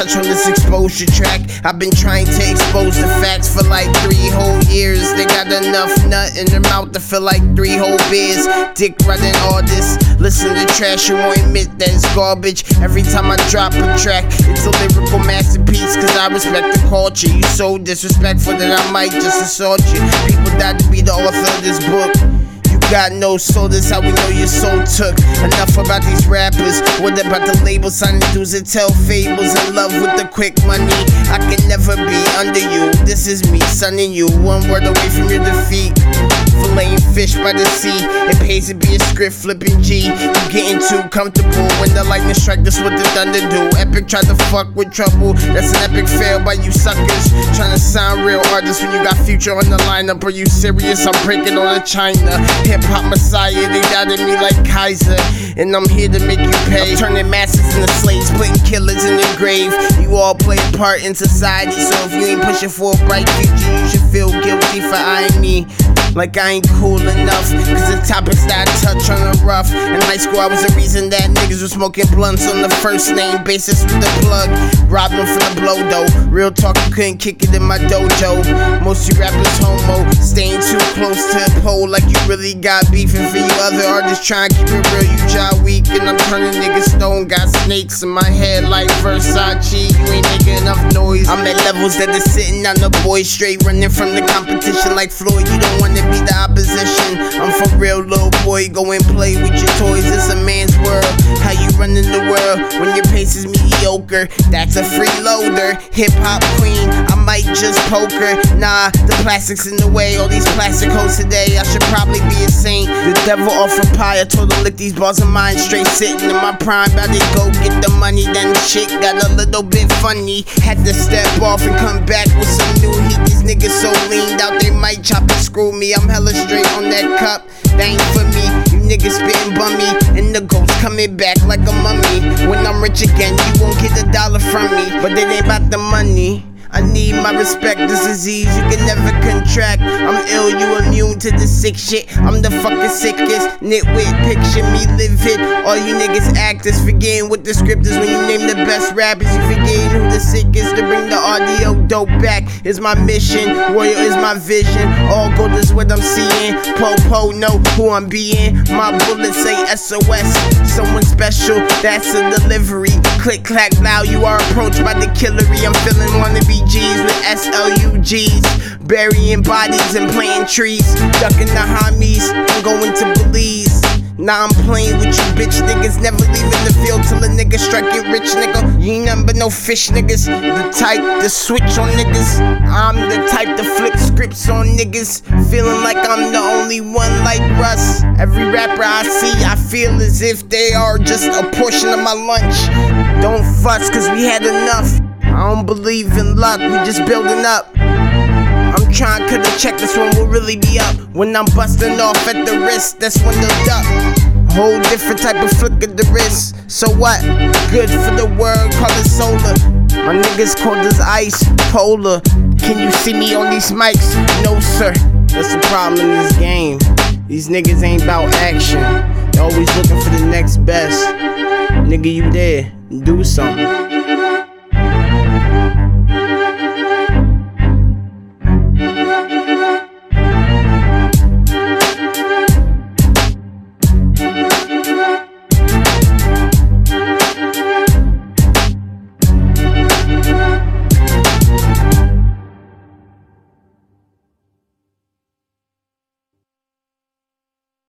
touch on this exposure track. I've been trying to expose the facts for like three whole years. They got enough nut in their mouth to feel like three whole beers. Dick running all this. Listen to trash, you won't admit that it's garbage. Every time I drop a track, it's a lyrical masterpiece. Cause I respect the culture. You so disrespectful that I might just assault you. People died to be the author of this book. Got no soul, that's how we know your soul took. Enough about these rappers. What about the label signing dudes that tell fables in love with the quick money? I can never be under you. This is me, sunning you. One word away from your defeat. Filleting fish by the sea. It pays to be a script flipping G. You getting too comfortable when the lightning strike. That's what the thunder do. Epic tried to fuck with trouble. That's an epic fail by you suckers. Trying to sound real artists when you got future on the lineup. Are you serious? I'm breaking all of China. Hip hop messiah, they doubted me like Kaiser. And I'm here to make you pay. I'm turning masses into slaves, putting killers in the grave. You all play a part in society, so if you ain't pushing for a bright future, you should feel guilty for me. Like I ain't cool enough. Cause the topics that I touch on are rough. In high school, I was the reason that niggas were smoking blunts on the first name basis with the plug. Robbed them the blow though. Real talk, you couldn't kick it in my dojo. Most you rappers homo. Staying too close to the pole like you really got beefing for you other artists trying to keep it real. You job weak and I'm turning niggas stone. Got snakes in my head like Versace. You ain't making enough noise. I'm at levels that are sitting on the boys straight running from the competition like Floyd. You don't be the opposition. I'm for real, little boy. Go and play with your toys. It's a man's world. How you running the world when your pace is mediocre? That's a freeloader. Hip hop queen. I might just poke her. Nah, the plastic's in the way. All these plastic hoes today. I should probably be a saint. The devil offered pie. I told him lick these balls of mine straight sitting in my prime. About to go get the money. Then shit got a little bit funny. Had to step off and come back with some new heat. These niggas so leaned out, they might chop and screw me. I'm hella straight on that cup. That for me. You niggas spitting bummy. Coming back like a mummy. When I'm rich again, you won't get a dollar from me. But it ain't about the money. I my respect, this disease you can never contract. I'm ill, you immune to the sick shit. I'm the fucking sickest. Nitwit, picture me live it. All you niggas actors forgetting what the script is when you name the best rappers. You forgetting who the sickest to bring the audio dope back is my mission. Royal is my vision. All gold is what I'm seeing. Po po know who I'm being. My bullets say SOS. Someone special, that's a delivery. Click clack now, you are approached by the killery. I'm feeling wannabe G's with SLUGs. Burying bodies and planting trees. Ducking the homies. I'm going to Belize. Now I'm playing with you bitch niggas, never leaving the field till a nigga strike it rich nigga. You ain't nothing but no fish niggas. The type to switch on niggas. I'm the type to flip scripts on niggas. Feeling like I'm the only one like Russ. Every rapper I see, I feel as if they are just a portion of my lunch. Don't fuss, cause we had enough. I don't believe in luck, we just building up. I'm trying cut a check, this one will really be up. When I'm busting off at the wrist, that's when they'll duck. Whole different type of flick of the wrist. So what? Good for the world, call it solar. My niggas cold as ice, polar. Can you see me on these mics? No, sir. That's the problem in this game. These niggas ain't about action. They're always looking for the next best. Nigga, you there. Do something.